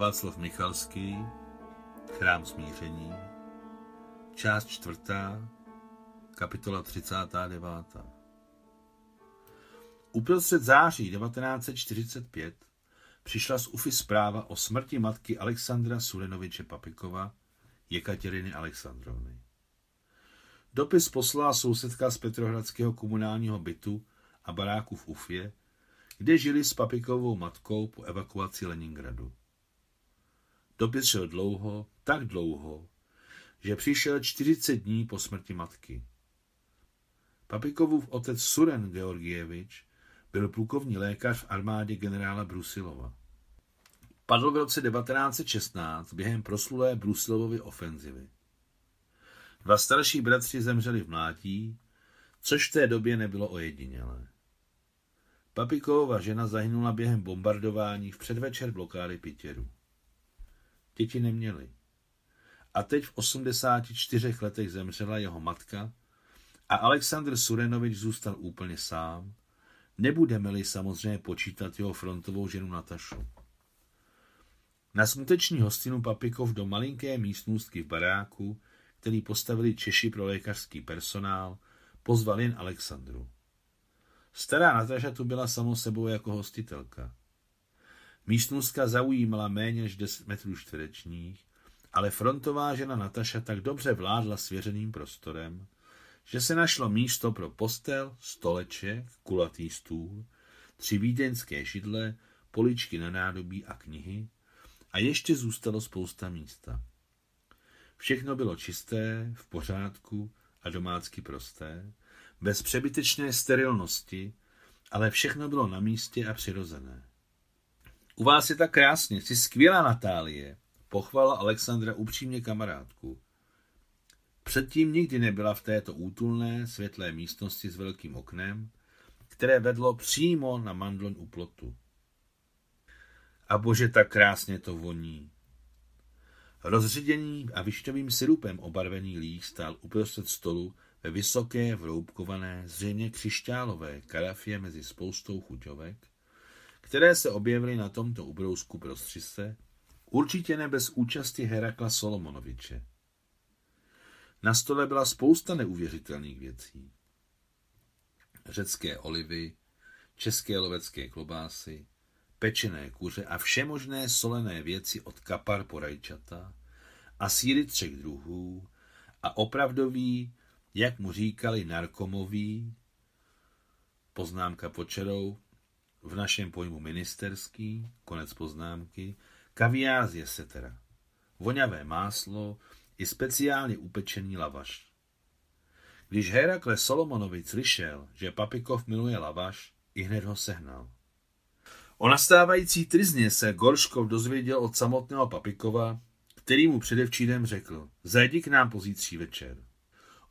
Václav Michalský, Chrám smíření, část čtvrtá, kapitola 39. Uprostřed září 1945 přišla z UFI zpráva o smrti matky Alexandra Surenoviče Papikova, Jekateriny Alexandrovny. Dopis poslala sousedka z Petrohradského komunálního bytu a baráku v Ufě, kde žili s Papikovou matkou po evakuaci Leningradu. Dopis šel dlouho, tak dlouho, že přišel 40 dní po smrti matky. Papikovův otec Suren Georgievič byl plukovní lékař v armádě generála Brusilova. Padl v roce 1916 během proslulé Brusilovovy ofenzivy. Dva starší bratři zemřeli v mlátí, což v té době nebylo ojedinělé. Papikovova žena zahynula během bombardování v předvečer blokády Pitěru. Děti neměli. A teď v 84 letech zemřela jeho matka a Aleksandr Surenovič zůstal úplně sám, nebudeme-li samozřejmě počítat jeho frontovou ženu Natašu. Na smuteční hostinu Papikov do malinké místnostky v baráku, který postavili Češi pro lékařský personál, pozval jen Alexandru. Stará Nataša tu byla samo sebou jako hostitelka. Místnostka zaujímala méně než 10 metrů čtverečních, ale frontová žena Nataša tak dobře vládla svěřeným prostorem, že se našlo místo pro postel, stoleček, kulatý stůl, tři vídeňské židle, poličky na nádobí a knihy a ještě zůstalo spousta místa. Všechno bylo čisté, v pořádku a domácky prosté, bez přebytečné sterilnosti, ale všechno bylo na místě a přirozené. U vás je tak krásně, jsi skvělá Natálie, pochvala Alexandra upřímně kamarádku. Předtím nikdy nebyla v této útulné, světlé místnosti s velkým oknem, které vedlo přímo na mandloň u plotu. A bože, tak krásně to voní. Rozředěný a višťovým syrupem obarvený líh stál uprostřed stolu ve vysoké, vroubkované, zřejmě křišťálové karafě mezi spoustou chuťovek, které se objevily na tomto ubrousku prostřise, určitě ne bez účasti Herakla Solomonoviče. Na stole byla spousta neuvěřitelných věcí. Řecké olivy, české lovecké klobásy, pečené kuře a všemožné solené věci od kapar po rajčata a síry třech druhů a opravdový, jak mu říkali, narkomový, poznámka počerou, v našem pojmu ministerský, konec poznámky, kaviár z jesetera, voňavé máslo i speciálně upečený lavaš. Když Herakle Solomonovic slyšel, že Papikov miluje lavaš, i hned ho sehnal. O nastávající trizně se Gorškov dozvěděl od samotného Papikova, který mu předevčírem řekl, zajdi k nám pozítří večer.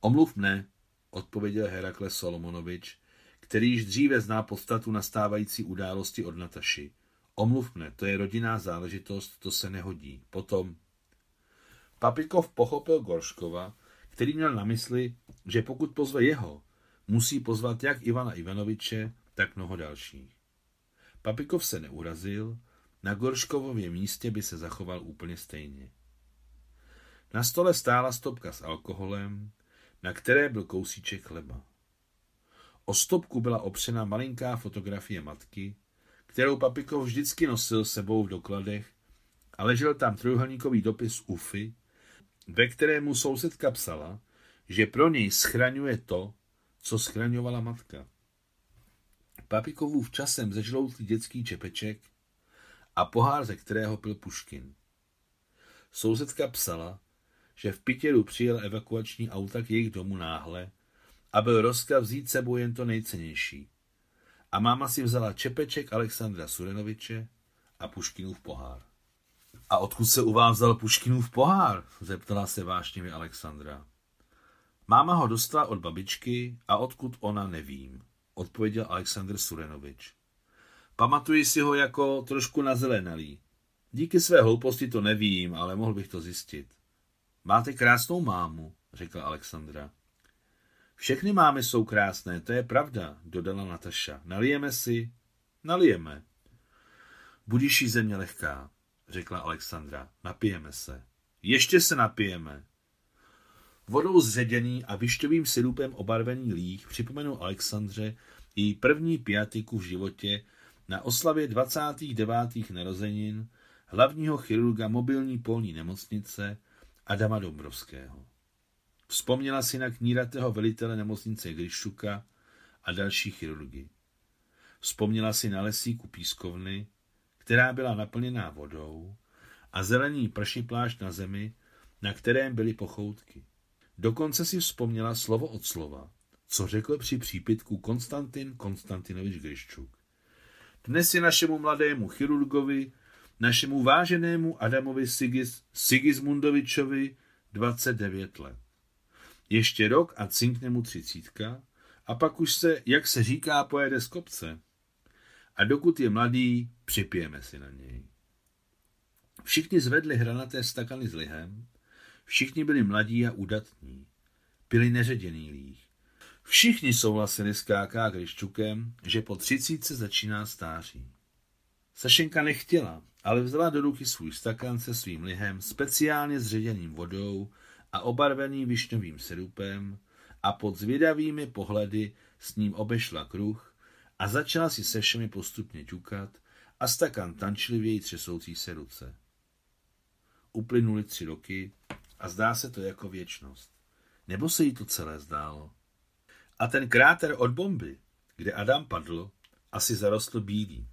Omluv mne, odpověděl Herakle Solomonovič, který již dříve zná podstatu nastávající události od Nataši. Omluv mne, to je rodinná záležitost, to se nehodí. Potom. Papikov pochopil Gorškova, který měl na mysli, že pokud pozve jeho, musí pozvat jak Ivana Ivanoviče, tak mnoho dalších. Papikov se neurazil, na Gorškovově místě by se zachoval úplně stejně. Na stole stála stopka s alkoholem, na které byl kousíček chleba. O stopku byla opřena malinká fotografie matky, kterou Papikov vždycky nosil sebou v dokladech a ležel tam trojuhelníkový dopis UFI, ve kterému sousedka psala, že pro něj schraňuje to, co schraňovala matka. Papikovův časem zežloutlý dětský čepeček a pohár, ze kterého pil Puškin. Sousedka psala, že v Pitěru přijel evakuační auta k jejich domu náhle a byl rozkaz vzít sebou jen to nejcennější. A máma si vzala čepeček Alexandra Surenoviče a Puškinův pohár. A odkud se u vás vzal Puškinův pohár? zeptala se vášnivě Alexandra. Máma ho dostala od babičky a odkud ona nevím, odpověděl Alexandr Surenovič. Pamatuji si ho jako trošku nazelenalý. Díky své hlouposti to nevím, ale mohl bych to zjistit. Máte krásnou mámu, řekla Alexandra. Všechny mámy jsou krásné, to je pravda, dodala Nataša. Nalijeme si? Nalijeme. Budíš jí země lehká. řekla Alexandra. Napijeme se. Ještě se napijeme. Vodou zředěný a višťovým sirupem obarvený líh připomenul Alexandře její první piatiku v životě na oslavě 29. narozenin hlavního chirurga mobilní polní nemocnice Adama Dombrovského. Vzpomněla si na kníratého velitele nemocnice Gryšuka a další chirurgy. Vzpomněla si na lesíku pískovny, která byla naplněná vodou a zelený prší plášť na zemi, na kterém byly pochoutky. Dokonce si vzpomněla slovo od slova, co řekl při přípitku Konstantin Konstantinovič Gryščuk. Dnes je našemu mladému chirurgovi, našemu váženému Adamovi Sigis, Sigismundovičovi 29 let. Ještě rok a cinkne mu třicítka a pak už se, jak se říká, pojede z kopce. A dokud je mladý, připijeme si na něj. Všichni zvedli hranaté stakany s lihem, všichni byli mladí a udatní. Pili neředěný líh. Všichni souhlasili s Káká Kryščukem, že po třicítce začíná stáří. Sašenka nechtěla, ale vzala do ruky svůj stakan se svým lihem, speciálně zředěným vodou a obarvený višňovým sirupem a pod zvědavými pohledy s ním obešla kruh a začala si se všemi postupně ťukat a stakan tančlivěji třesoucí se ruce. Uplynuly tři roky a zdá se to jako věčnost. Nebo se jí to celé zdálo? A ten kráter od bomby, kde Adam padl, asi zarostl bílým.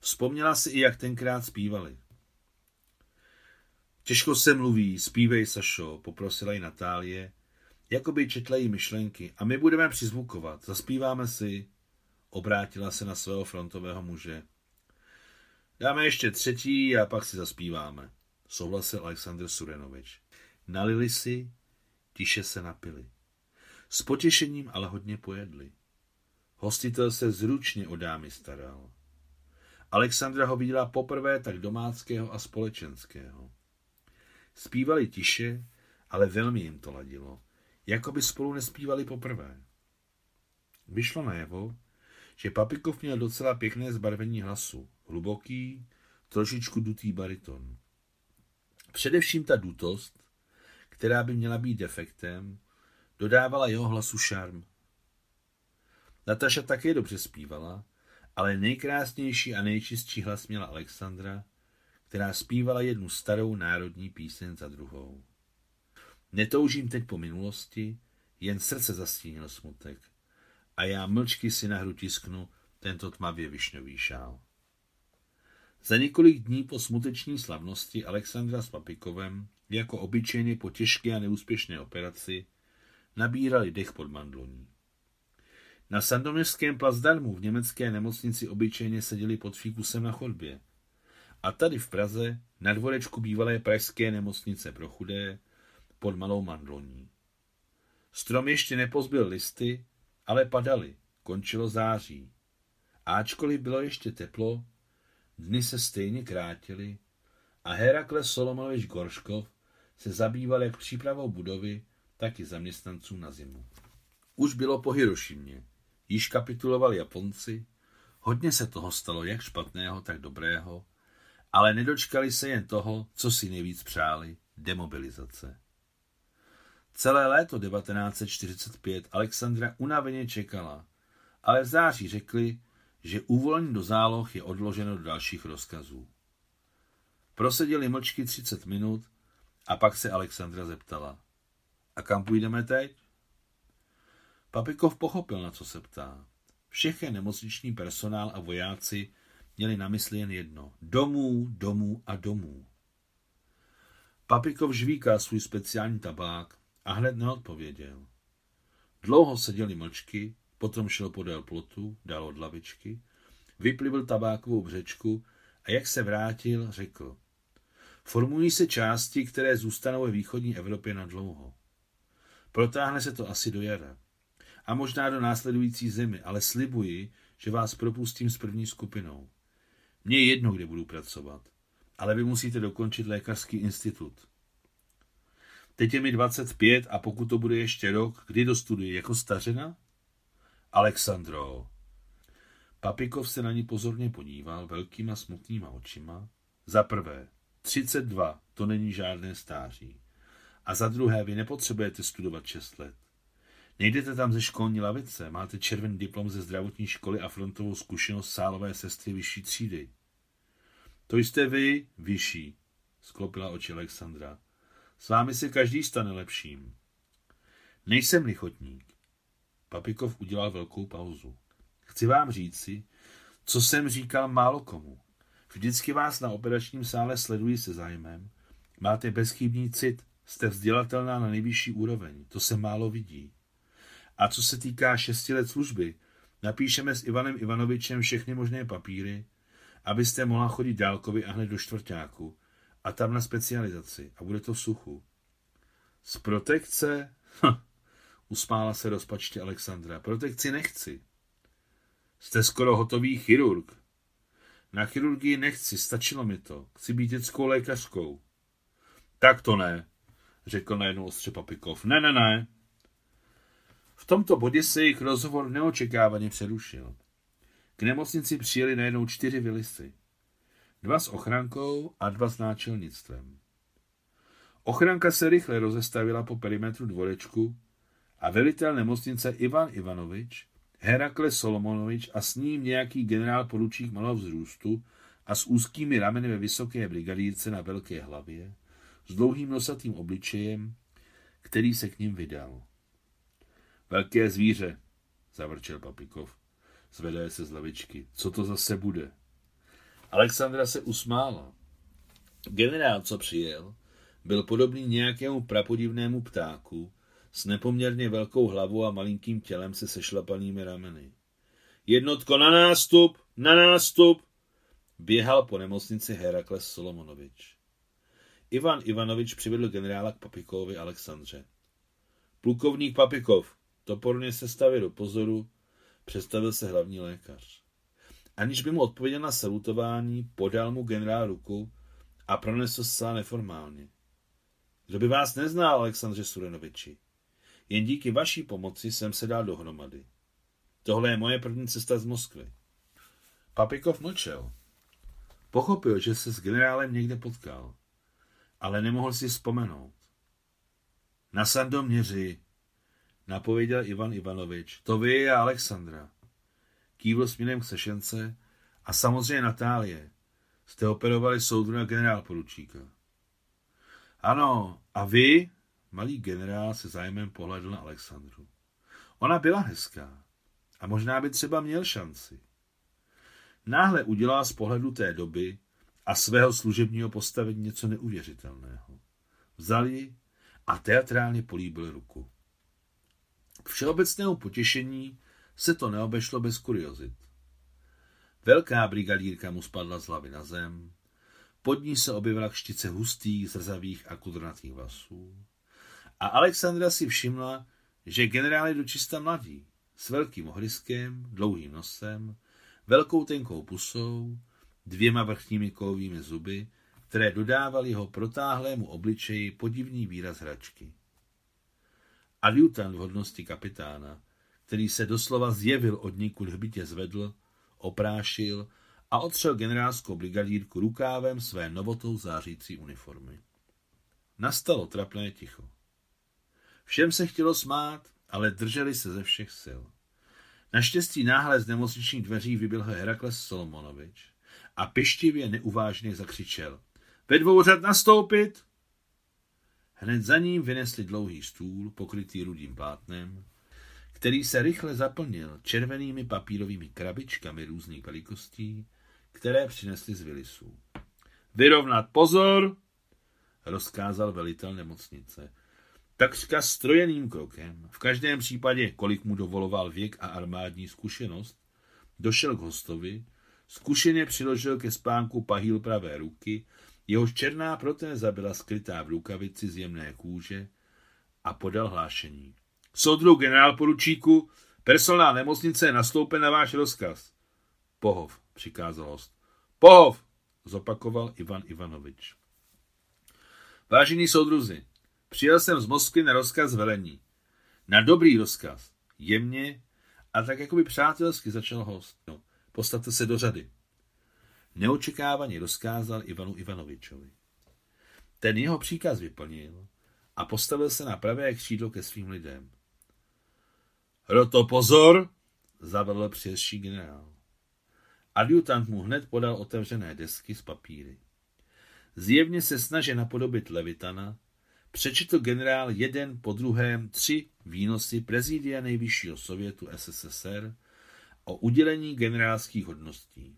Vzpomněla si i, jak tenkrát zpívali. Těžko se mluví, zpívej, Sašo, poprosila ji Natálie, jako by četla jí myšlenky a my budeme přizvukovat, zaspíváme si. Obrátila se na svého frontového muže. Dáme ještě třetí a pak si zaspíváme, souhlasil Aleksandr Surenovič. Nalili si, tiše se napili. S potěšením ale hodně pojedli. Hostitel se zručně o dámy staral. Alexandra ho viděla poprvé tak domáckého a společenského. Zpívali tiše, ale velmi jim to ladilo, jako by spolu nespívali poprvé. Vyšlo najevo, že Papikov měl docela pěkné zbarvení hlasu, hluboký, trošičku dutý bariton. Především ta dutost, která by měla být defektem, dodávala jeho hlasu šarm. Nataša také dobře zpívala, ale nejkrásnější a nejčistší hlas měla Alexandra, která zpívala jednu starou národní píseň za druhou. Netoužím teď po minulosti, jen srdce zastínil smutek a já mlčky si na hru tisknu tento tmavě višňový šál. Za několik dní po smuteční slavnosti Alexandra s Papikovem, jako obyčejně po těžké a neúspěšné operaci, nabírali dech pod mandloní. Na sandoměřském plazdarmu v německé nemocnici obyčejně seděli pod fíkusem na chodbě. A tady v Praze, na dvorečku bývalé pražské nemocnice pro chudé, pod malou mandloní. Strom ještě nepozbyl listy, ale padaly, končilo září. A ačkoliv bylo ještě teplo, dny se stejně krátily a Herakles Solomonovič Gorškov se zabýval jak přípravou budovy, tak i zaměstnanců na zimu. Už bylo po Hirošimě. Již kapitulovali Japonci, hodně se toho stalo jak špatného, tak dobrého, ale nedočkali se jen toho, co si nejvíc přáli, demobilizace. Celé léto 1945 Alexandra unaveně čekala, ale v září řekli, že uvolnění do záloh je odloženo do dalších rozkazů. Proseděli mlčky 30 minut a pak se Alexandra zeptala. A kam půjdeme teď? Papikov pochopil, na co se ptá. Všechny nemocniční personál a vojáci měli na mysli jen jedno. Domů, domů a domů. Papikov žvíká svůj speciální tabák a hned neodpověděl. Dlouho seděli mlčky, potom šel podél plotu, dál od lavičky, vyplivil tabákovou břečku a jak se vrátil, řekl. Formují se části, které zůstanou ve východní Evropě na dlouho. Protáhne se to asi do jara a možná do následující zimy, ale slibuji, že vás propustím s první skupinou. Mně je jedno, kde budu pracovat, ale vy musíte dokončit lékařský institut. Teď je mi 25 a pokud to bude ještě rok, kdy dostuduji jako stařena? Alexandro. Papikov se na ní pozorně podíval velkýma smutnýma očima, Za prvé, 32, to není žádné stáří. A za druhé, vy nepotřebujete studovat 6 let. Nejdete tam ze školní lavice, máte červený diplom ze zdravotní školy a frontovou zkušenost sálové sestry vyšší třídy. To jste vy, vyšší, sklopila oči Alexandra. S vámi se každý stane lepším. Nejsem lichotník. Papikov udělal velkou pauzu. Chci vám říci, co jsem říkal málo komu. Vždycky vás na operačním sále sledují se zájmem. Máte bezchybný cit, jste vzdělatelná na nejvyšší úroveň. To se málo vidí. A co se týká šesti let služby, napíšeme s Ivanem Ivanovičem všechny možné papíry, abyste mohla chodit dálkovi a hned do čtvrtáku a tam na specializaci a bude to v suchu. Z protekce? Usmála se rozpačtě Alexandra. Protekci nechci. Jste skoro hotový chirurg. Na chirurgii nechci, stačilo mi to. Chci být dětskou lékařkou. Tak to ne, řekl najednou ostře Papikov. Ne, ne, ne. V tomto bodě se jejich rozhovor neočekávaně přerušil. K nemocnici přijeli najednou čtyři vilisy. Dva s ochrankou a dva s náčelnictvem. Ochranka se rychle rozestavila po perimetru dvorečku a velitel nemocnice Ivan Ivanovič, Herakle Solomonovič a s ním nějaký generál poručík malého vzrůstu a s úzkými rameny ve vysoké brigadírce na velké hlavě, s dlouhým nosatým obličejem, který se k ním vydal. Velké zvíře, zavrčel Papikov. Zvedá se z lavičky. Co to zase bude? Alexandra se usmála. Generál, co přijel, byl podobný nějakému prapodivnému ptáku s nepoměrně velkou hlavou a malinkým tělem se sešlapanými rameny. Jednotko na nástup, na nástup! Běhal po nemocnici Herakles Solomonovič. Ivan Ivanovič přivedl generála k Papikovi Alexandře. Plukovník Papikov, toporně se stavil do pozoru, představil se hlavní lékař. Aniž by mu odpověděl na salutování, podal mu generál ruku a pronesl se neformálně. Kdo by vás neznal, Alexandře Surenoviči? Jen díky vaší pomoci jsem se dal dohromady. Tohle je moje první cesta z Moskvy. Papikov mlčel. Pochopil, že se s generálem někde potkal, ale nemohl si vzpomenout. Na Sandoměři, napověděl Ivan Ivanovič. To vy a Alexandra. Kývl směrem k sešence a samozřejmě Natálie. Jste operovali soudru generál poručíka. Ano, a vy? Malý generál se zájmem pohledl na Alexandru. Ona byla hezká a možná by třeba měl šanci. Náhle udělal z pohledu té doby a svého služebního postavení něco neuvěřitelného. Vzal ji a teatrálně políbil ruku. K všeobecnému potěšení se to neobešlo bez kuriozit. Velká brigadírka mu spadla z hlavy na zem, pod ní se objevila kštice hustých, zrzavých a kudrnatých vlasů. A Alexandra si všimla, že generál je dočista mladý, s velkým ohryskem, dlouhým nosem, velkou tenkou pusou, dvěma vrchními kovými zuby, které dodávaly jeho protáhlému obličeji podivný výraz hračky. Adjutant v hodnosti kapitána, který se doslova zjevil od nikud hbitě zvedl, oprášil a otřel generálskou brigadírku rukávem své novotou zářící uniformy. Nastalo trapné ticho. Všem se chtělo smát, ale drželi se ze všech sil. Naštěstí náhle z nemocničních dveří vyběhl Herakles Solomonovič a pištivě neuvážně zakřičel. Ve dvou řad nastoupit! Hned za ním vynesli dlouhý stůl, pokrytý rudým plátnem, který se rychle zaplnil červenými papírovými krabičkami různých velikostí, které přinesli z Vilisů. Vyrovnat pozor, rozkázal velitel nemocnice. Takřka strojeným krokem, v každém případě, kolik mu dovoloval věk a armádní zkušenost, došel k hostovi, zkušeně přiložil ke spánku pahýl pravé ruky Jehož černá protéza byla skrytá v rukavici z jemné kůže a podal hlášení. Soudru generál poručíku, personál nemocnice je nastoupen na váš rozkaz. Pohov, přikázal host. Pohov, zopakoval Ivan Ivanovič. Vážení soudruzi, přijel jsem z Moskvy na rozkaz velení. Na dobrý rozkaz. Jemně a tak jakoby přátelsky začal host. No, postavte se do řady. Neočekávaně rozkázal Ivanu Ivanovičovi. Ten jeho příkaz vyplnil a postavil se na pravé křídlo ke svým lidem. Roto pozor, zavedl přijezší generál. Adjutant mu hned podal otevřené desky s papíry. Zjevně se snaží napodobit Levitana, přečetl generál jeden po druhém tři výnosy prezidia nejvyššího sovětu SSSR o udělení generálských hodností.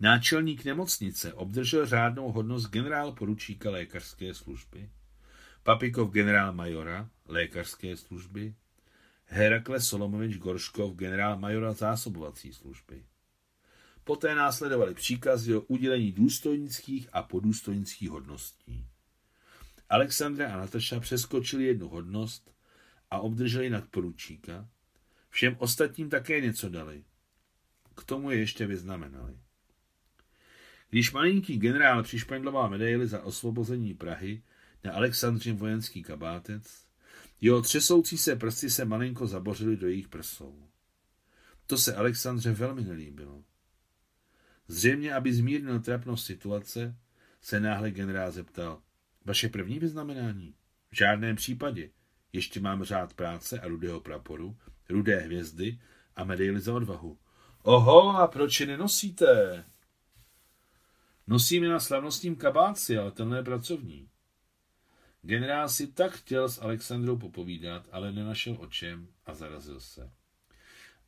Náčelník nemocnice obdržel řádnou hodnost generál poručíka lékařské služby, Papikov generál majora lékařské služby, Herakle Solomovič Gorškov generál majora zásobovací služby. Poté následovaly příkazy o udělení důstojnických a podůstojnických hodností. Alexandra a Nataša přeskočili jednu hodnost a obdrželi nadporučíka. Všem ostatním také něco dali. K tomu je ještě vyznamenali. Když malinký generál přišpendloval medaily za osvobození Prahy na Alexandřin vojenský kabátec, jeho třesoucí se prsty se malinko zabořily do jejich prsou. To se Alexandře velmi nelíbilo. Zřejmě, aby zmírnil trapnost situace, se náhle generál zeptal, vaše první vyznamenání? V žádném případě. Ještě mám řád práce a rudého praporu, rudé hvězdy a medaily za odvahu. Oho, a proč je nenosíte? Nosím je na slavnostním kabáci, ale tenhle je pracovní. Generál si tak chtěl s Alexandrou popovídat, ale nenašel o čem a zarazil se.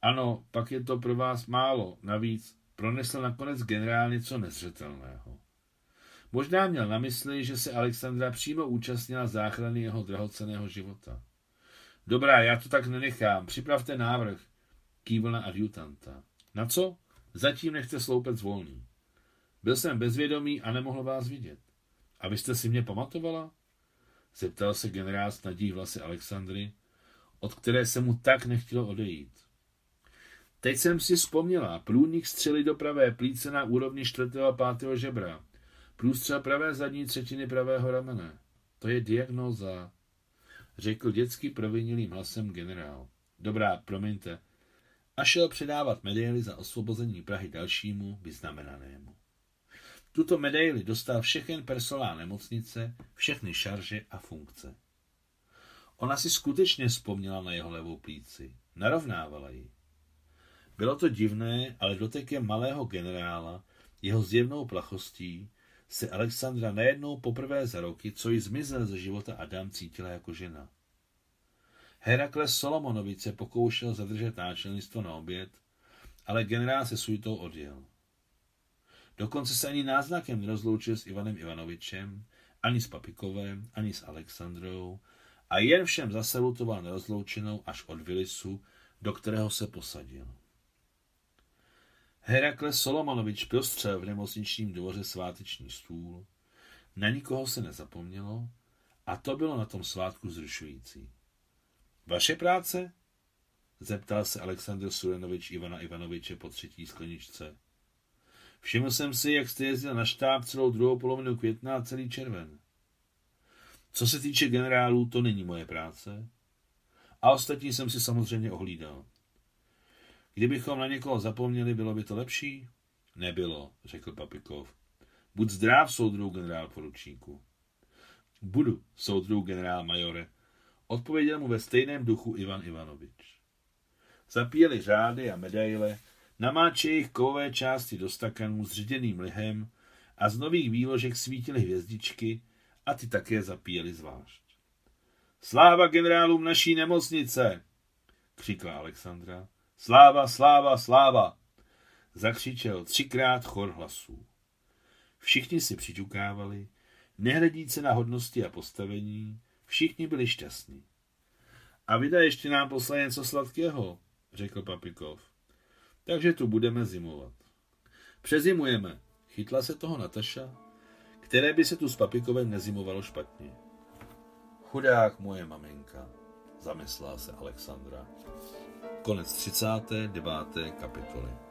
Ano, pak je to pro vás málo, navíc pronesl nakonec generál něco nezřetelného. Možná měl na mysli, že se Alexandra přímo účastnila záchrany jeho drahoceného života. Dobrá, já to tak nenechám. Připravte návrh. Kývl na adjutanta. Na co? Zatím nechte sloupec volný. Byl jsem bezvědomý a nemohl vás vidět. A vy jste si mě pamatovala? Zeptal se generál s nadí vlasy Alexandry, od které se mu tak nechtělo odejít. Teď jsem si vzpomněla. Průnik střely do pravé plíce na úrovni čtvrtého a pátého žebra. Průstřel pravé zadní třetiny pravého ramene. To je diagnóza, řekl dětsky provinilým hlasem generál. Dobrá, promiňte. A šel předávat medaily za osvobození Prahy dalšímu vyznamenanému. Tuto medaili dostal všechen personál nemocnice, všechny šarže a funkce. Ona si skutečně vzpomněla na jeho levou plíci. Narovnávala ji. Bylo to divné, ale dotekem malého generála, jeho zjevnou plachostí, se Alexandra najednou poprvé za roky, co jí zmizel ze života Adam, cítila jako žena. Herakles Solomonovic se pokoušel zadržet náčelnictvo na oběd, ale generál se suitou odjel. Dokonce se ani náznakem nerozloučil s Ivanem Ivanovičem, ani s Papikovem, ani s Alexandrou a jen všem zasalutoval nerozloučenou až od Vilisu, do kterého se posadil. Herakles Solomanovič prostřel v nemocničním dvoře sváteční stůl, na nikoho se nezapomnělo a to bylo na tom svátku zrušující. Vaše práce? Zeptal se Aleksandr Surenovič Ivana Ivanoviče po třetí skleničce. Všiml jsem si, jak jste jezdil na štáb celou druhou polovinu května a celý červen. Co se týče generálů, to není moje práce. A ostatní jsem si samozřejmě ohlídal. Kdybychom na někoho zapomněli, bylo by to lepší? Nebylo, řekl Papikov. Buď zdrav, soudruh generál poručníku. Budu, soudruh generál majore, odpověděl mu ve stejném duchu Ivan Ivanovič. Zapíjeli řády a medaile, namáče jejich kovové části do stakanů s ředěným lihem a z nových výložek svítily hvězdičky a ty také zapíjeli zvlášť. Sláva generálům naší nemocnice, křikla Alexandra. Sláva, sláva, sláva, zakřičel třikrát chor hlasů. Všichni si přiťukávali, nehledíce na hodnosti a postavení, všichni byli šťastní. A vida ještě nám poslal něco sladkého, řekl Papikov. Takže tu budeme zimovat. Přezimujeme, chytla se toho Nataša, které by se tu s Papikovem nezimovalo špatně. Chudák moje maminka, zamyslela se Alexandra. Konec 39. kapitoly.